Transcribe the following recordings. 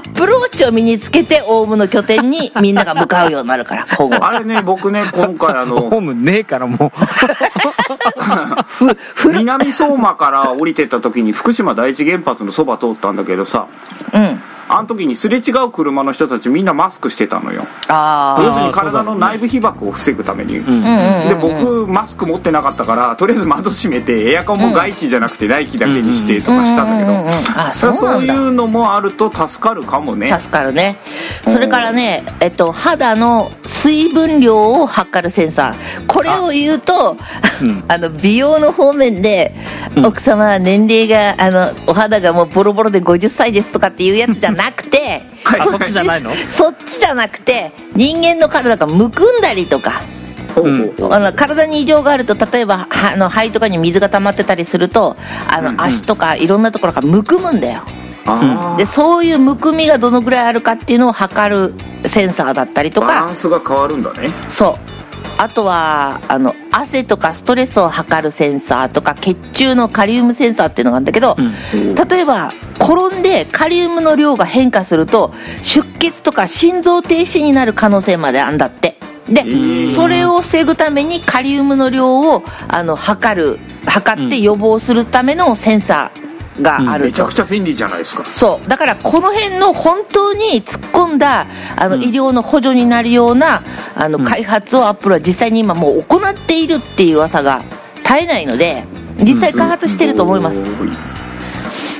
アップルウォッチを身につけてオウムの拠点にみんなが向かうようになるから 今後あれね僕ね今回あの ホームねえからも南相馬から降りてった時に福島第一原発のそば通ったんだけどさうんあの時にすれ違う車の人たちみんなマスクしてたのよ。あ要するに体の内部被曝を防ぐために、う、うんで僕マスク持ってなかったからとりあえず窓閉めてエアコンも外気じゃなくて内気だけにしてとかしたんだけど、うんうんうんうんあそそういうのもあると助かるかもね。助かるね。それからね、えっと、肌の水分量を測るセンサー。これを言うとうん。あの美容の方面で、うん。奥様は年齢があのお肌がもうボロボロで50歳ですとかっていうやつじゃなくてはい。あそっちじゃないの？そっちじゃなくて人間の体がむくんだりとか。ほうほうほうあの体に異常があると例えばはあの肺とかに水が溜まってたりするとあの、うんうん。足とかいろんなところがむくむんだよ。でそういうむくみがどのぐらいあるかっていうのを測るセンサーだったりとか。バランスが変わるんだね。そう。あとはあの汗とかストレスを測るセンサーとか血中のカリウムセンサーっていうのがあるんだけど、うん。例えば転んでカリウムの量が変化すると出血とか心臓停止になる可能性まであるんだって。で、ーそれを防ぐためにカリウムの量をあの測る測って予防するためのセンサーがあると、めちゃくちゃ便利じゃないですか。そう。だからこの辺の本当に突っ込んだあの、うん。医療の補助になるようなあの、うん。開発をアップルは実際に今もう行っているっていう噂が絶えないので実際開発してると思います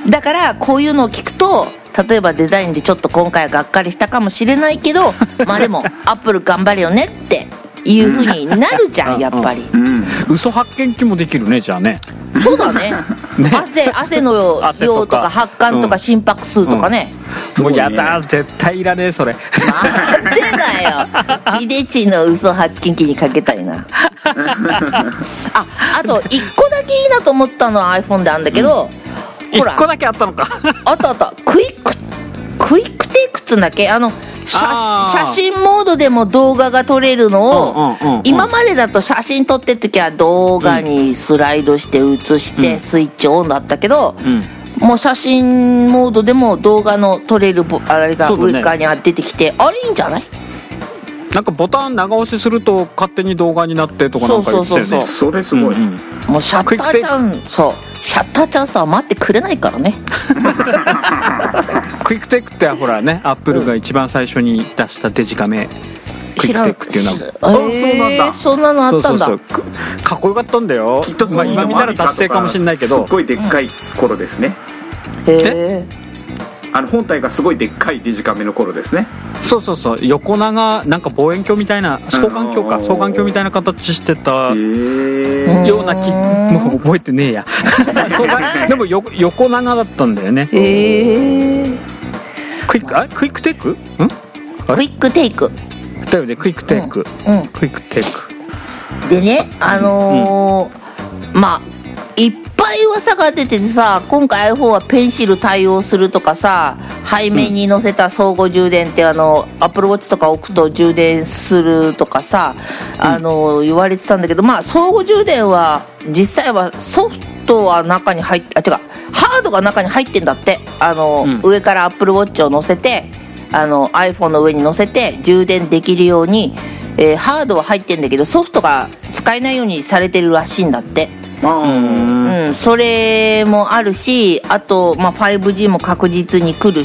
だからこういうのを聞くと例えばデザインでちょっと今回はがっかりしたかもしれないけど まあでもアップル頑張れよねっていうふうになるじゃんやっぱり。うん。嘘発見器もできるねじゃあね。そうだね。ね。汗汗の汗とか量とか発汗とか。うん心拍数とかね、そうね。もうやだ絶対いらねえそれ。なんでだよ。秀地の嘘発見器にかけたいな。ああと1個だけいいなと思ったのは iPhone であるんだけど、ほら。一個だけあったのか。あったあった。クイック QuickTake っつうんだっけ？あの写真モードでも動画が撮れるのを、今までだと写真撮ってる時は動画にスライドして写してうん。スイッチオンだったけど、うん。もう写真モードでも動画の撮れるぼあれが上側に出てきて、あれいいんじゃない？なんかボタン長押しすると勝手に動画になってとかなんか言ってたよね。そうそれすごい、うんうん。もうシャッターチャンス。そうシャッターチャンスは待ってくれないからね。QuickTake ってほらねアップルが一番最初に出したデジカメ。 QuickTake っていうのは。知らん。あそうなんだ。えーそんなのあったんだ。そうそうそう。くかっこよかったんだよ。きっとそまあ、今見たらダセえかもしれないけど。すっごいでっかい頃ですね、へえ？あの本体がすごいでっかいデジカメの頃ですね。そうそうそう。横長なんか望遠鏡みたいな双眼鏡か。うん双眼鏡みたいな形してたような気うんもう覚えてねえや。でもよ横長だったんだよね。へえクイックあクイックテイク？ん？クイックテイク。だよね。クイックテイク、うん。クイックテイク。でねあのーまあいっぱい噂が出ててさ今回 iPhone はペンシル対応するとかさ背面に載せた相互充電ってあの AppleWatch とか置くと充電するとかさあの言われてたんだけどまあ相互充電は実際はソフトは中に入ってあ違うハードが中に入ってんだって。あの、うん。上から AppleWatch を載せてあの iPhone の上に載せて充電できるように、えーハードは入ってんだけどソフトが使えないようにされてるらしいんだって、うん。うん、それもあるしあと、まあ、5G も確実に来る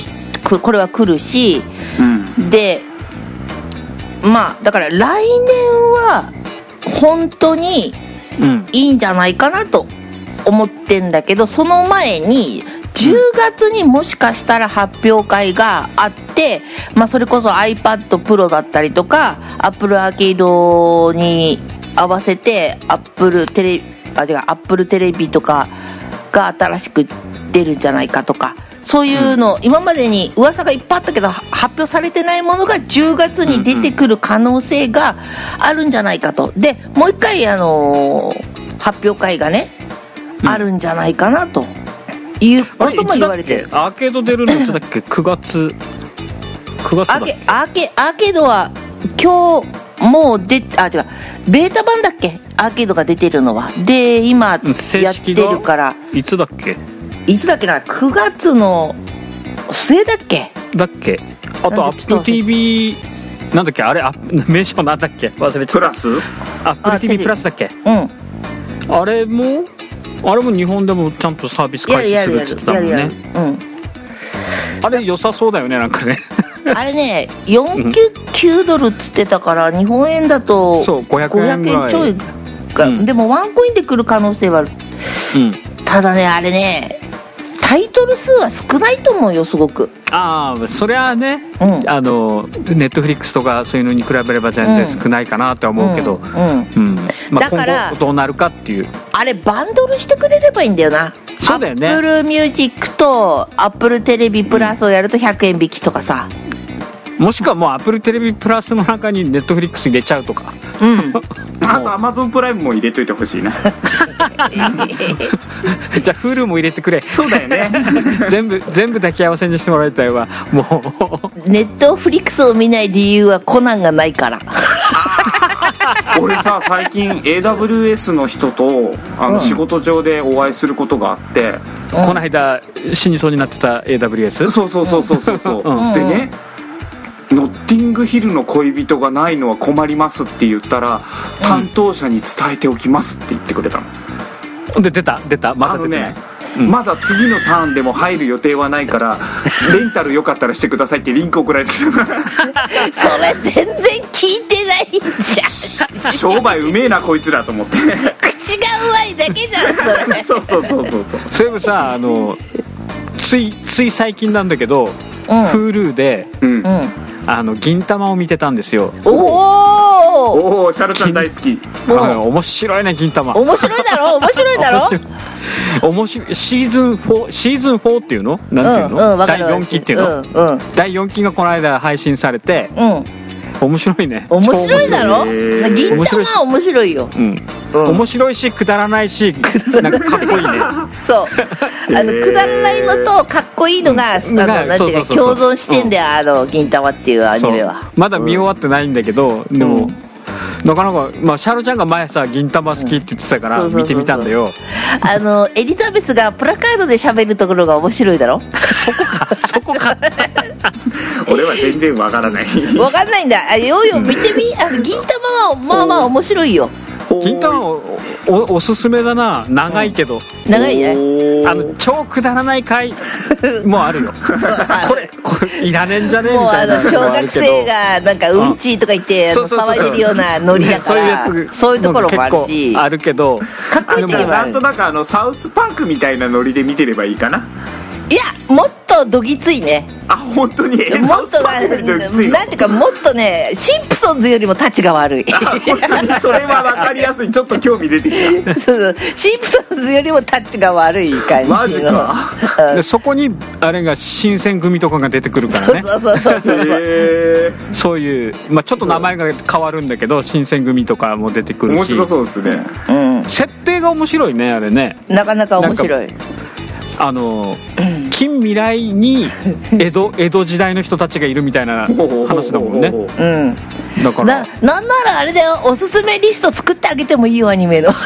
これは来るしうん。でまあだから来年は本当にうん。いいんじゃないかなと思ってんだけどその前に10月にもしかしたら発表会があって、まあ、それこそ iPadPro だったりとか Apple アーケードに合わせて Apple テレあ違う Apple テレビとかが新しく出るんじゃないかとかそういうの、今までに噂がいっぱいあったけどは発表されてないものが10月に出てくる可能性があるんじゃないかと。でもう一回あのー発表会がね、うん。あるんじゃないかなと。いうことも言われてる。アーケード出るのいつだっけ？9月。9月だ。っけアーケードは今日もう出あ違う。ベータ版だっけ？アーケードが出てるのは。で今やってるから。いつだっけ？いつだっけな？9月の末だっけ？だっけ？あとなんでちょっと AppleTV なんだっけ？あれあ 名称なんだっけ？忘れちゃった。プラス？AppleTV プラスだっけ？うん。あれもあれも日本でもちゃんとサービスや開始するって言ってたもんね。うん。あれ良さそうだよねなんかねあれね499ドルっつってたから日本円だとそう500円ぐらい。500円ちょいか、うん。でもワンコインで来る可能性はある。うん。ただねあれねタイトル数は少ないと思うよすごく。ああそれはね、うん。あのネットフリックスとかそういうのに比べれば全然少ないかなとは思うけど、うんだから今後どうなるかっていう。あれバンドルしてくれればいいんだよな。そうだよね。Apple Music と Apple テレビプラスをやると100円引きとかさもしくはもう Apple テレビプラスの中にネットフリックス入れちゃうとか。うん。あとアマゾンプライムも入れといてほしいな。じゃあ Hulu も入れてくれ。そうだよね。全部全部抱き合わせにしてもらいたいわ。もう。ネットフリックスを見ない理由はコナンがないから。俺さ最近 AWS の人とあうん。の仕事上でお会いすることがあって、この間死にそうになってた AWS そうそうそうそうそうそう、うん。でねティングヒルの恋人がないのは困りますって言ったら担当者に伝えておきますって言ってくれたの、で出た。出たまあのだ出てないね、まだ次のターンでも入る予定はないから レンタルよかったらしてくださいってリンク送られてきた。それ全然聞いてないじゃん。商売うめえなこいつらと思って。口がうまいだけじゃんそれ。そうそうそうそうそう。そういえばさあのついつい最近なんだけど、うん。Hulu でうん。うんあの銀玉を見てたんですよ。おおおおシャルちゃん大好き。面白いね銀玉。面白いだろ？面白いだろ？面白い。シーズン4シーズン4っていうの？なんていうの、うんうん第る4期っていうの、うんうん。第4期がこの間配信されてうん面白いね。面白いだろ？銀玉は面白いよ。面白いしくだらないしなんかかっこいいね。そう。あのくだらないのとかっこいいのが、あのがなんていう共存してんだよ、あの銀玉っていうアニメは。まだ見終わってないんだけど、でも、なかなか、まあ、シャーロちゃんが前さ銀玉好きって言ってたからうんそうそうそうそう。見てみたんだよ。あのエリザベスがプラカードで喋るところが面白いだろ？そこか 俺は全然わからない。わかんないんだ。あようよ見てみ。あの銀玉はまあまあ面白いよ銀玉おおおすすめだな。長いけど、長いね。ねあの超くだらない回。もあるよ。これこれいらねえんじゃね？えみもうあたいな。の小学生がなんかうんちとか言ってあのそうそうそう騒いでるようなノリだからねそういうところもある結し構あるけどかっこいい時もある。なんとなくあのサウスパークみたいなノリで見てればいいかな。いやもっとどぎついね。あ本当に？えもっとななんていうかもっとねシンプソンズよりもタチが悪い。あ本当にそれは分かりやすい。ちょっと興味出てきそうそう。シンプソンズよりもタッチが悪い感じの。マジか。うそこにあれが新選組とかが出てくるからね。そうそうそうそう。たへえそういう、まあ、ちょっと名前が変わるんだけど新選組とかも出てくるし。面白そうですね。うん。設定が面白いねあれね。なかなか面白い。あの近未来に 江戸江戸時代の人たちがいるみたいな話だもんね。うん。だから。ななんならあれだよ。おすすめリスト作ってあげてもいいよアニメの。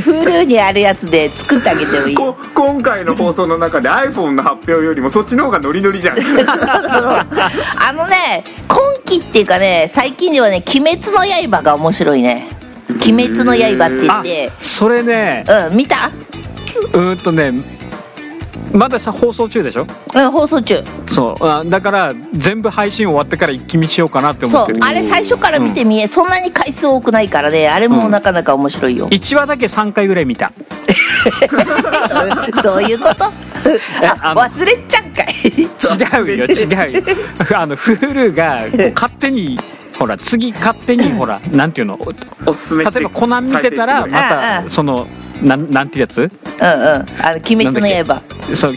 フルにあるやつで作ってあげてもいいこ今回の放送の中で iPhone の発表よりもそっちの方がノリノリじゃん。あのね今期っていうかね最近ではね「鬼滅の刃」が面白いね「鬼滅の刃」って言あって。それね。うん見た？うーんとねまださ放送中でしょ？うん放送中。そう。あだから全部配信終わってから一気見しようかなって思ってる。そう。あれ最初から見てみえ、そんなに回数多くないからね。あれもなかなか面白いよ、1話だけ3回ぐらい見た。どういうこと？ああの忘れちゃんかい。違うよ違うよ。あの Hulu が勝手にほら次勝手にほらなんていうの？おすすめして例えばコナン見てたらま再生してくれる。ああたそのなんなんてやつ？うんうん。あの「鬼滅の刃。そう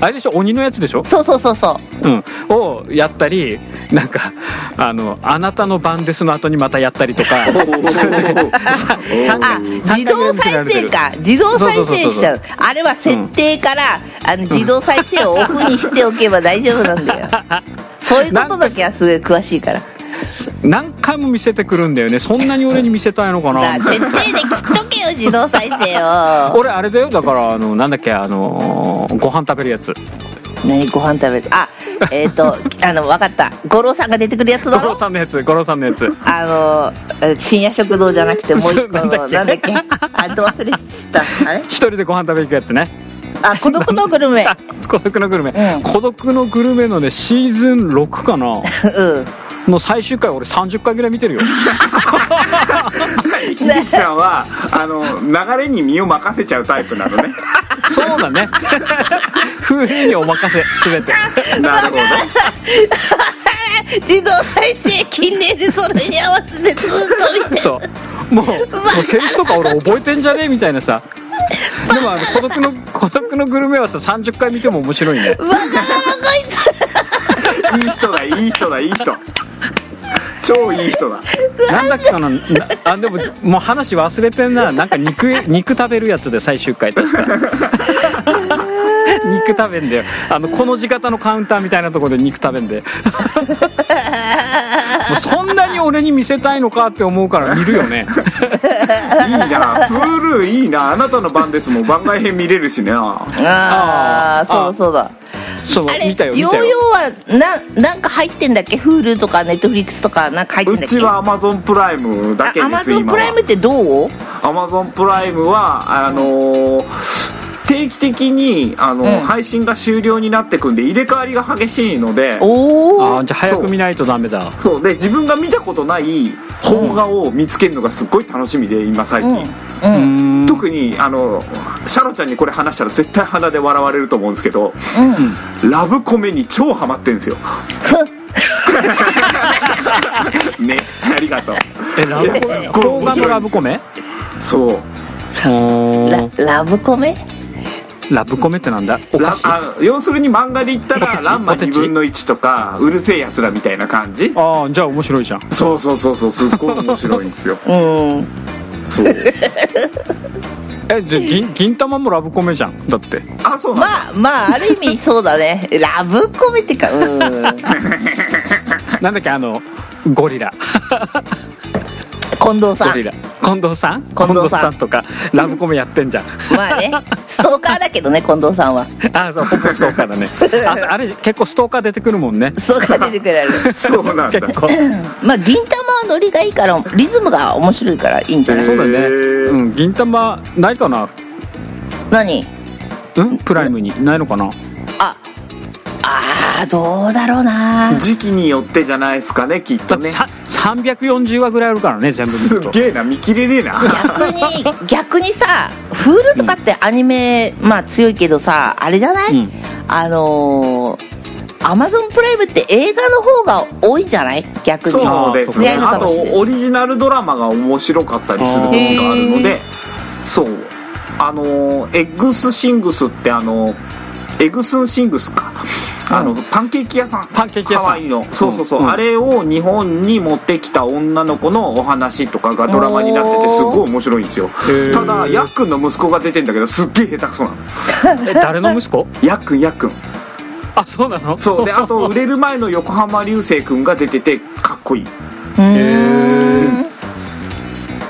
あれでしょ？鬼のやつでしょ」そうそうそうそう。ん、をやったりなんかあの「あなたの番です」の後にまたやったりとか。あ自動再生か。自動再そう。そうそうそう生しちゃう。あれは設定から、あの自動再生をオフにしておけば大丈夫なんだよ。そういうことだけはすごい詳しいから何回も見せてくるんだよね。そんなに俺に見せたいのかな。設定で切っとけよ 自動再生よ俺あれだよ。だからあのなんだっけあのご飯食べるやつ。何ご飯食べる？あえっ、と あの分かった。五郎さんが出てくるやつだろ？五郎さんのやつ五郎さんのやつ。あのえ深夜食堂じゃなくてもう一個のなだっけ？なんんだっけ？あど忘れてた。あれ？一人でご飯食べ行くやつね。あ孤独のグルメ。あ 孤独のグルメ、うん。孤独のグルメのねシーズン6かな。うんの最終回俺30回ぐらい見てるよ。秀樹さんはあの流れに身を任せちゃうタイプなのね。そうだね。風鈴にお任せ全て。なるほど。自動再生近年でそれに合わせてずっと見てそう。もうもうセリフとか俺覚えてんじゃねえみたいなさ。でもあの孤独の孤独のグルメはさ30回見ても面白いね。バカだなこいつ。いい人だいい人だいい人超いい人だ。なんだっけかななあでももう話忘れてんな。なんか肉肉食べるやつで最終回。確 か肉食べんだよ。あのこの字型のカウンターみたいなところで肉食べんで もうそんなに俺に見せたいのかって思うから見るよね。いいな。Hulu いいな。あなたの番ですもん。番外編見れるしねああそうだそうだそうあれ見たよ見ヨーヨーはななんか入ってんだっけ？Hulu とか Netflix とかなんか入ってんだっけ？うちは Amazon プライムだけアマです今ゾンプライムってどう？アマゾンプライムはあのー定期的にあの、うん。配信が終了になってくんで入れ替わりが激しいので。おおあーじゃあ早く見ないとダメだ。そう。で自分が見たことない邦画を見つけるのがすっごい楽しみで今最近、うん。ううん。ん特にあのシャロちゃんにこれ話したら絶対鼻で笑われると思うんですけどうん。ラブコメに超ハマってんですよ。ねありがとう。えラブコメ？画のラブコメ？そう。ララブコメ？ラブコメってなんだ？おラ菓子あ要するに漫画で言ったら「ランマ2ポテチ分の1」とか「うるせえやつら」みたいな感じ。ああじゃあ面白いじゃん。そうそうそうそうすっごい面白いんですよ。うん。そう。えじゃあ銀銀玉もラブコメじゃん？だって。あそうなんだ、まあまあある意味そうだね。ラブコメってかうん。なんだっけあのゴリラ。近藤さん。ゴリラ近藤さん？近藤さん。とかラブコメやってんじゃん。まあね。ストーカーだけどね 近藤さんは。あそうほぼストーカーだね。ああれ結構ストーカー出てくるもんね。ストーカー出てくれ。るそうなんだ。まあ銀玉はノリがいいからリズムが面白いからいいんじゃない？そうだね。うん銀玉ないかな？何？うん？プライムに？ないのかな？ああーどうだろうな。時期によってじゃないですかねきっとね。だってさ340話ぐらいあるからね全部見すげえな見切れねえな。逆に逆にさ Hulu とかってアニメ、まあ強いけどさあれじゃない、うん。あのー、アマゾンプライムって映画の方が多いんじゃない？逆に。そうですね。あとオリジナルドラマが面白かったりする時があるのでそう。あのエッグスンシングスってあのエッグスンシングスかあの、パンケーキ屋さん。パンケーキ屋さん。ハワイの。そうそうそう、うん。あれを日本に持ってきた女の子のお話とかがドラマになっててすごい面白いんですよ。ー。ただヤックンの息子が出てんだけどすっげえ下手くそなの。え誰の息子？ヤックンヤックン。あそうなの？そう。で あと売れる前の横浜流星君が出ててかっこいい。うー。ん。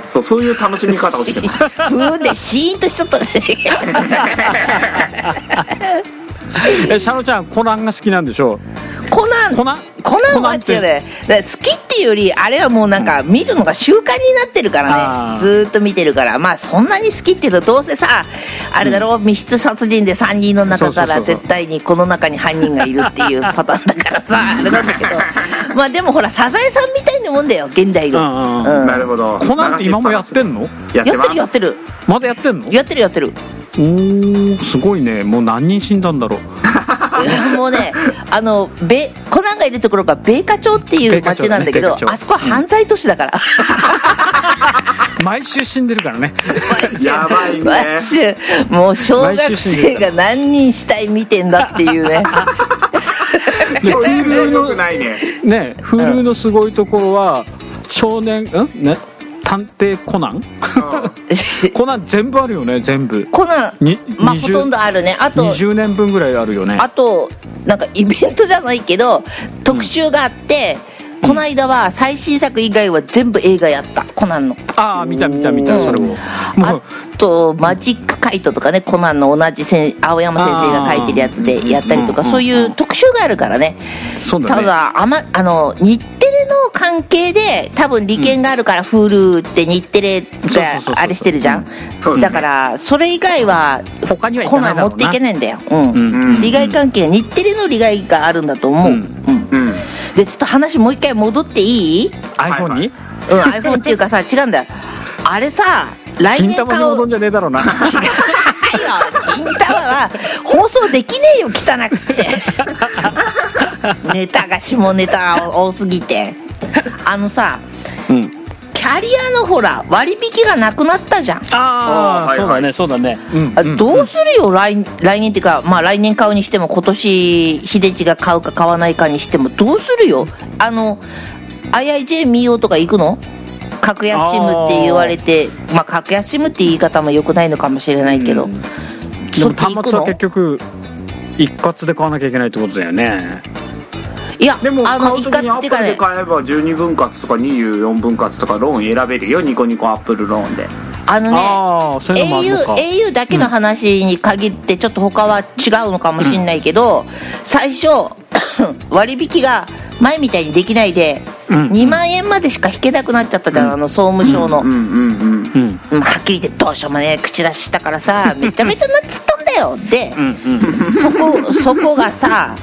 そうそういう楽しみ方をしてます。ふーんでシーンとしちゃったねえシャロちゃんコナンが好きなんでしょコナン？コナン？コナンはコナンって？違うね好きっていうよりあれはもうなんか見るのが習慣になってるからね。ずーっと見てるから。まあそんなに好きっていうとどうせさあれだろ？う密室殺人で3人の中から絶対にこの中に犯人がいるっていう パターンだからさあれなんだけど。まあでもほらサザエさんみたいなもんだよ現代の。うんうんうん。なるほど。コナンって今もやってんの？やってます。やってるやってる。まだやってんの？やってるやってるおーすごいね。もう何人死んだんだろう。いやもうね あの米コナンがいるところが米花町っていう町なんだけど、ねあそこは犯罪都市だから、毎週死んでるからね。やばいね。毎週。もう小学生が何人死体見てんだっていうね。そういうのね。ね Hulu のすごいところは少年ん？ね？探偵コナン？コナン全部あるよね全部。コナンにまあほ20とんどあるね。あと20年分ぐらいあるよね。あとなんかイベントじゃないけど特集があって、この間は最新作以外は全部映画やった。コナンの。ああ見た見た見たうん。それも。もあうとマジックカイトとかねコナンの同じせん青山先生が書いてるやつでやったりとかそういう特集があるからね。たそうだね。だあまあの日の関係で多分利権があるから Hulu って日テレがあれしてるじゃん。だからそれ以外は他にはいコナン持っていけないんだよ、うん。うん。利害関係日テレの利害があるんだと思う、ううん。んうん。でちょっと話もう一回戻っていい？iPhone に？うん iPhone っていうかさ 違うんだよ。あれさ来金年買う玉に戻んじゃねえだろうな。違うよ。銀玉は放送できねえよ汚くて ネタが下ネタが多すぎて。あのさうん。キャリアのほら割引がなくなったじゃん。ああはいはい。そうだねそうだね。どうするよ来来年っていうかまあ来年買うにしても今年秀地が買うか買わないかにしてもどうするよ？あの IIJ 見ようとか行くの？格安シムって言われてまあ格安シムって言い方もよくないのかもしれないけど、うん。でそっちも端末は行くの結局一括で買わなきゃいけないってことだよねいやでもあの一括っていうかね。買えば12分割とか24分割とかローン選べるよニコニコアップルローンで。あのねああそういうのもあるのか。au, au だけの話に限ってちょっと他は違うのかもしれないけど、最初 割引が前みたいにできないで、うん。2万円までしか引けなくなっちゃったじゃん、あの総務省の、うんうんうんうん。まあはっきり言ってどうしようもね口出ししたからさ めちゃめちゃなっつったんだよ。でうんうん。そこそこがさ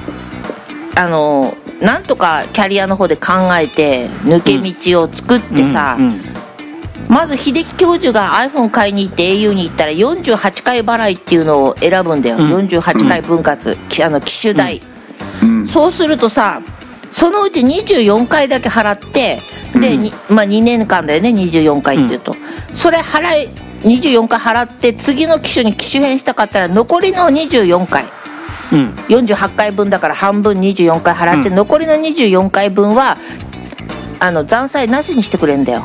あのなんとかキャリアの方で考えて抜け道を作ってさ、うんうんまず秀樹教授が iPhone 買いに行って au に行ったら48回払いっていうのを選ぶんだよ、うん。48回分割、きあの機種代、うん。そうするとさそのうち24回だけ払ってで、にまあ、2年間だよね。24回っていうと、それ払い24回払って次の機種に機種変したかったら残りの24回うん。48回分だから半分24回払って、うん。残りの24回分はあの残債なしにしてくれんだよ、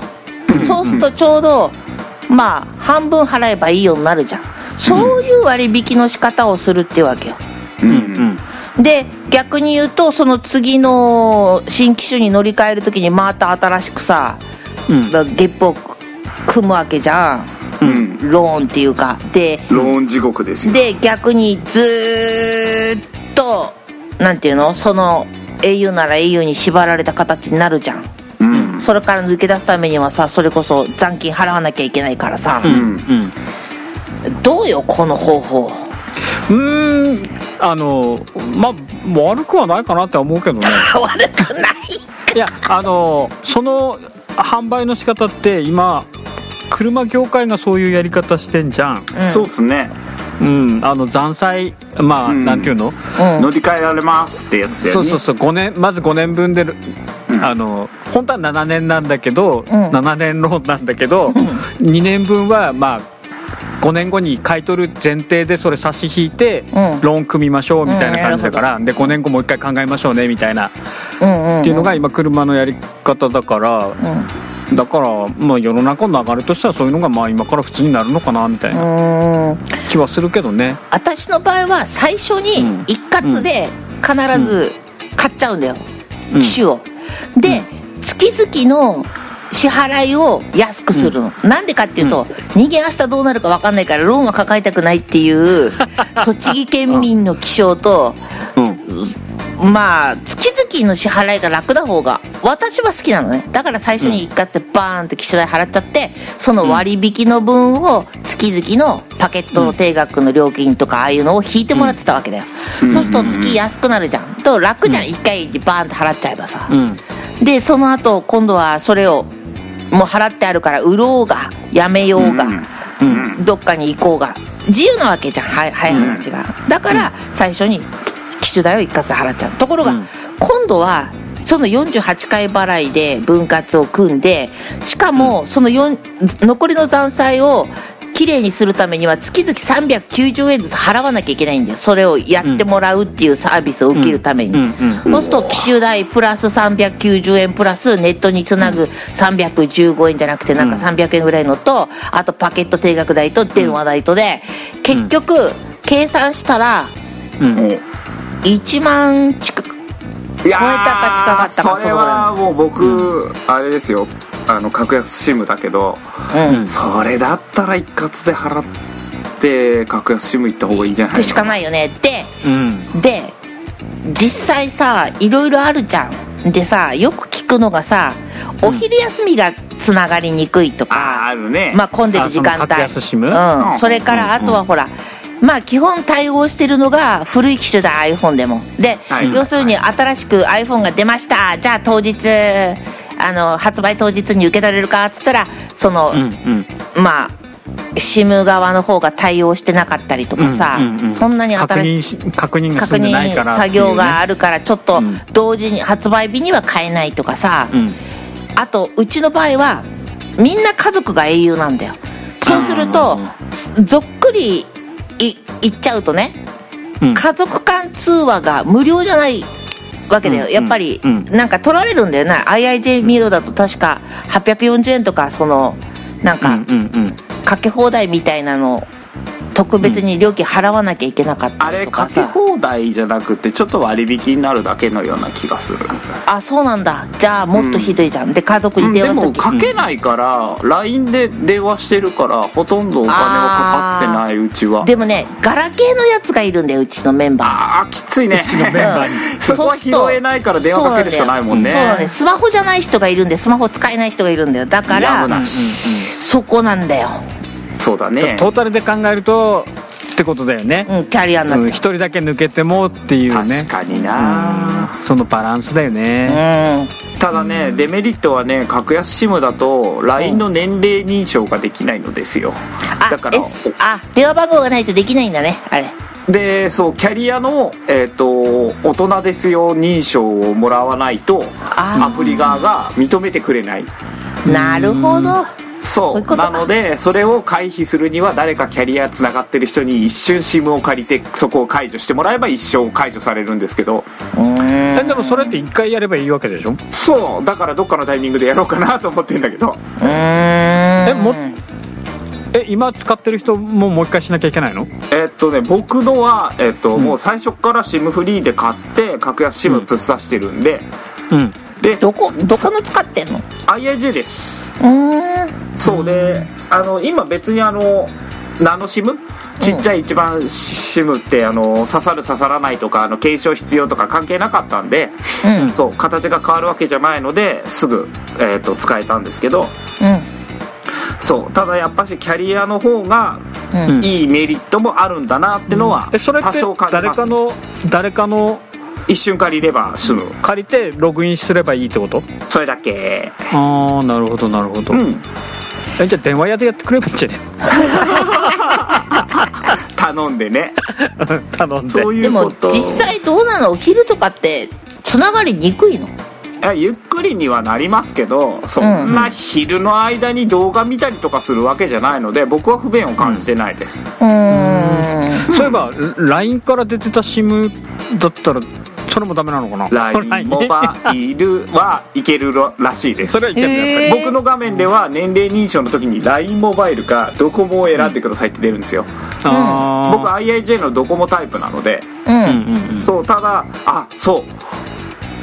そうするとちょうどまあ半分払えばいいようになるじゃん。そういう割引の仕方をするってわけよ。うん。うん。で逆に言うとその次の新機種に乗り換える時にまた新しくさうん。月報組むわけじゃんうんローンっていうかでローン地獄ですよ。で逆にずーっとなんていうの？その au なら au に縛られた形になるじゃん。うん。それから抜け出すためにはさそれこそ残金払わなきゃいけないからさ、うん。うん。どうよこの方法？うーんあのまあ悪くはないかなって思うけどね。悪くない。いやあのその販売の仕方って今車業界がそういうやり方してんじゃん。うん。そうですね。うん。あの残債まあ、うん。なんていうの？うん。乗り換えられますってやつでそうそうそう。5年まず5年分で、うん。あの本当は7年なんだけど、うん。7年ローンなんだけど、2年分はまあ5年後に買い取る前提でそれ差し引いて、うん。ローン組みましょうみたいな感じだから、で5年後もう一回考えましょうねみたいな、うんうんっていうのが今車のやり方だから、だからまあ世の中の流れとしてはそういうのがまあ今から普通になるのかなみたいなうん。うん気はするけどね。私の場合は最初にうん。一括で必ず買っちゃうんだよ、うん。機種を。で月々の支払いを安くするの、なんでかっていうと、人間明日どうなるか分かんないからローンは抱えたくないっていう 栃木県民の気象とうんまあ月々の支払いが楽な方が私は好きなのね。だから最初に一括でバーンって機種代払っちゃってその割引の分を月々のパケットの定額の料金とかああいうのを引いてもらってたわけだよ、うん。そうすると月安くなるじゃん。と楽じゃん。一回バーンって払っちゃえばさ、うん。でその後今度はそれをもう払ってあるから売ろうがやめようが、うん。どっかに行こうが。自由なわけじゃんはい早い話が、だから最初に機種代を一括で払っちゃう。ところが、うん。今度はその48回払いで分割を組んでしかもその4残りの残債をきれいにするためには月々390円ずつ払わなきゃいけないんだよ。それをやってもらうっていうサービスを受けるために、そうすると機種代プラス390円プラスネットにつなぐ315円じゃなくてなんか300円ぐらいのとあとパケット定額代と電話代とで結局計算したらうん1万近く。超えたか近かったかそれはもう僕、あれですよ。あの格安シムだけどうん。うんそれだったら一括で払って格安シム行った方がいいんじゃないの？行くしかないよね。でうん。で実際さいろいろあるじゃん。でさよく聞くのがさお昼休みがつながりにくいとあーか、あるね。まあ混んでる時間あその格安シム？帯うん、それからあとはほら、まあ基本対応してるのが古い機種だ iPhone でも。で、はい。要するに新しく iPhone が出ました。じゃあ当日あの発売当日に受け取れるかっつったらその、うんうん。まあ SIM 側の方が対応してなかったりとかさ、うんうんうん。そんなに確新しい確認が確認作業があるからちょっとうん同時に発売日には買えないとかさ、うん。あとうちの場合はみんな家族が au なんだよ。そうするとぞっくりい言っちゃうとねうん。家族間通話が無料じゃないわけだよ、うん。やっぱり、うん。なんか取られるんだよな IIJ ミオだと確か840円とかそのなんかかけ放題みたいなの特別に料金払わなきゃいけなかったあれりとかさ、かけ放題じゃなくてちょっと割引になるだけのような気がする。あそうなんだ。じゃあもっとひどいじゃん、で家族に電でも話する時かけないから LINE で電話してるからほとん。どお金はかかってないうちはでもねガラケーのやつがいるん。だようちのメンバーああきついねのメンバーにそこは拾えないから電話かけるしかないもん。ねそうなん。だよスマホじゃない人がいるん。でスマホ使えない人がいるん。だよだからそこなん。だよ、そうだね。トータルで考えるとってことだよね。うん、キャリアになってう。ん一人だけ抜けてもっていうね。確かにな。そのバランスだよね。うん。ただねデメリットはね格安 SIM だと LINE の年齢認証ができないのですよ。あだから S あ電話番号がないとできないんだねあれ。でそうキャリアの、えー、と大人ですよ認証をもらわないとあアプリ側が認めてくれない。なるほどそう。なのでそれを回避するには誰かキャリアつながってる人に一瞬 SIM を借りてそこを解除してもらえば一生解除されるんですけど。うん。えでもそれって一回やればいいわけでしょ？そう。だからどっかのタイミングでやろうかなと思ってんだけど。うん。えもえ今使ってる人ももう一回しなきゃいけないの？えっとね僕のは、えっとん。もう最初から SIM フリーで買って格安 SIM ぶっ刺してるんで、うんでどこどこの使ってんの？IIJ です。うん。そうであの今別にあのナノ SIM ちっちゃい一番 SIM ってあの刺さる刺さらないとかあの検証必要とか関係なかったんで、うん。そう形が変わるわけじゃないのですぐ、えー、と使えたんですけど。うん。そうただやっぱしキャリアの方がうん。うんいいメリットもあるんだなってのはえそれって多少感じます、誰かの誰かの一瞬借りれば済む。借りてログインすればいいってこと？それだけ。ああなるほどなるほど、うん。えじゃあ電話屋でやってくればいいんじゃね？頼んでね。頼んで。そういでもうこと。実際どうなの？お昼とかってつながりにくいの？ゆっくりにはなりますけどそんな昼の間に動画見たりとかするわけじゃないので僕は不便を感じてないです、うーん。そういえば LINE から出てた SIM だったらそれもダメなのかな？LINE モバイルはいけるらしいです。それはいけるのやっぱり僕の画面では年齢認証の時に LINE モバイルかドコモを選んでくださいって出るんですよ、あー。僕 IIJ のドコモタイプなので。うんうんうん。うんそうただあそう。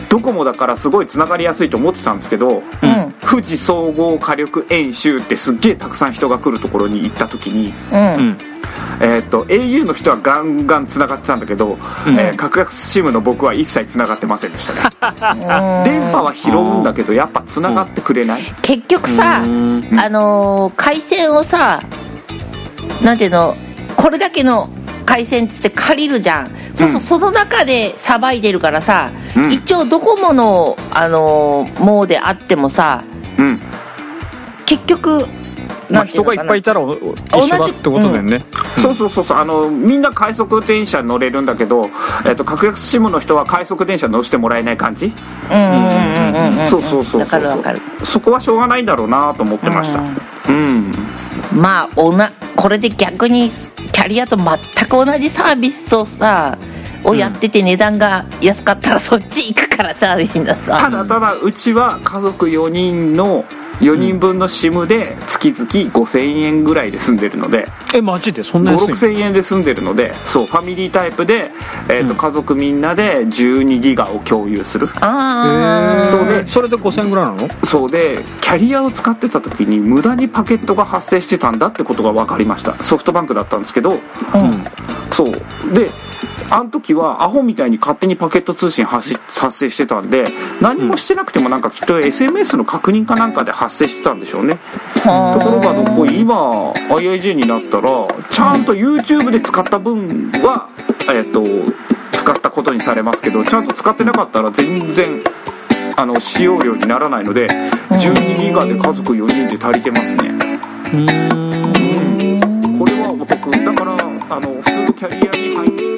ドコモだからすごいつながりやすいと思ってたんですけどうん。富士総合火力演習ってすっげえたくさん人が来るところに行った時に、うんうんえー、と au の人はガンガンつながってたんだけど、えー格安 SIM の僕は一切つながってませんでしたね。電波は拾うんだけどやっぱつながってくれない。結局さうん。あのー回線をさなんていうのこれだけの回線っつって借りるじゃん。そうそう、うん。その中でさばいてるからさ、うん。一応ドコモの、あのーもうであってもさうん。結局まあ、人がいっぱいいたらお一緒だってことだよね、そうそうそうそうあのみんな快速電車乗れるんだけど、えっと格安 SIM の人は快速電車乗せてもらえない感じ、うんうんうんうんうんそうそうそうそうそこはしょうがないんだろうなと思ってました。うん、まあおなこれで逆にキャリアと全く同じサービスをさをやってて値段が安かったらそっち行くからさみんなたさだただうちは家族4人の4人分の SIM で月々5000円ぐらいで済んでるので。えマジで？そんな安いの？56000円で済んでるのでそうファミリータイプで、えーとうん。家族みんなで12ギガを共有する。ああそうでそれで5000円ぐらいなの？そうでキャリアを使ってた時に無駄にパケットが発生してたんだってことが分かりました。ソフトバンクだったんですけど。うん。そう。であの時はアホみたいに勝手にパケット通信発生してたんで何もしてなくてもなんかきっと SMS の確認かなんかで発生してたんでしょうね、うん、ところがどこ今 IIJ になったらちゃんと YouTube で使った分はえっ、と使ったことにされますけどちゃんと使ってなかったら全然あの使用量にならないので12ギガで家族4人で足りてますね。うん。これはお得。だからあの普通のキャリアに入って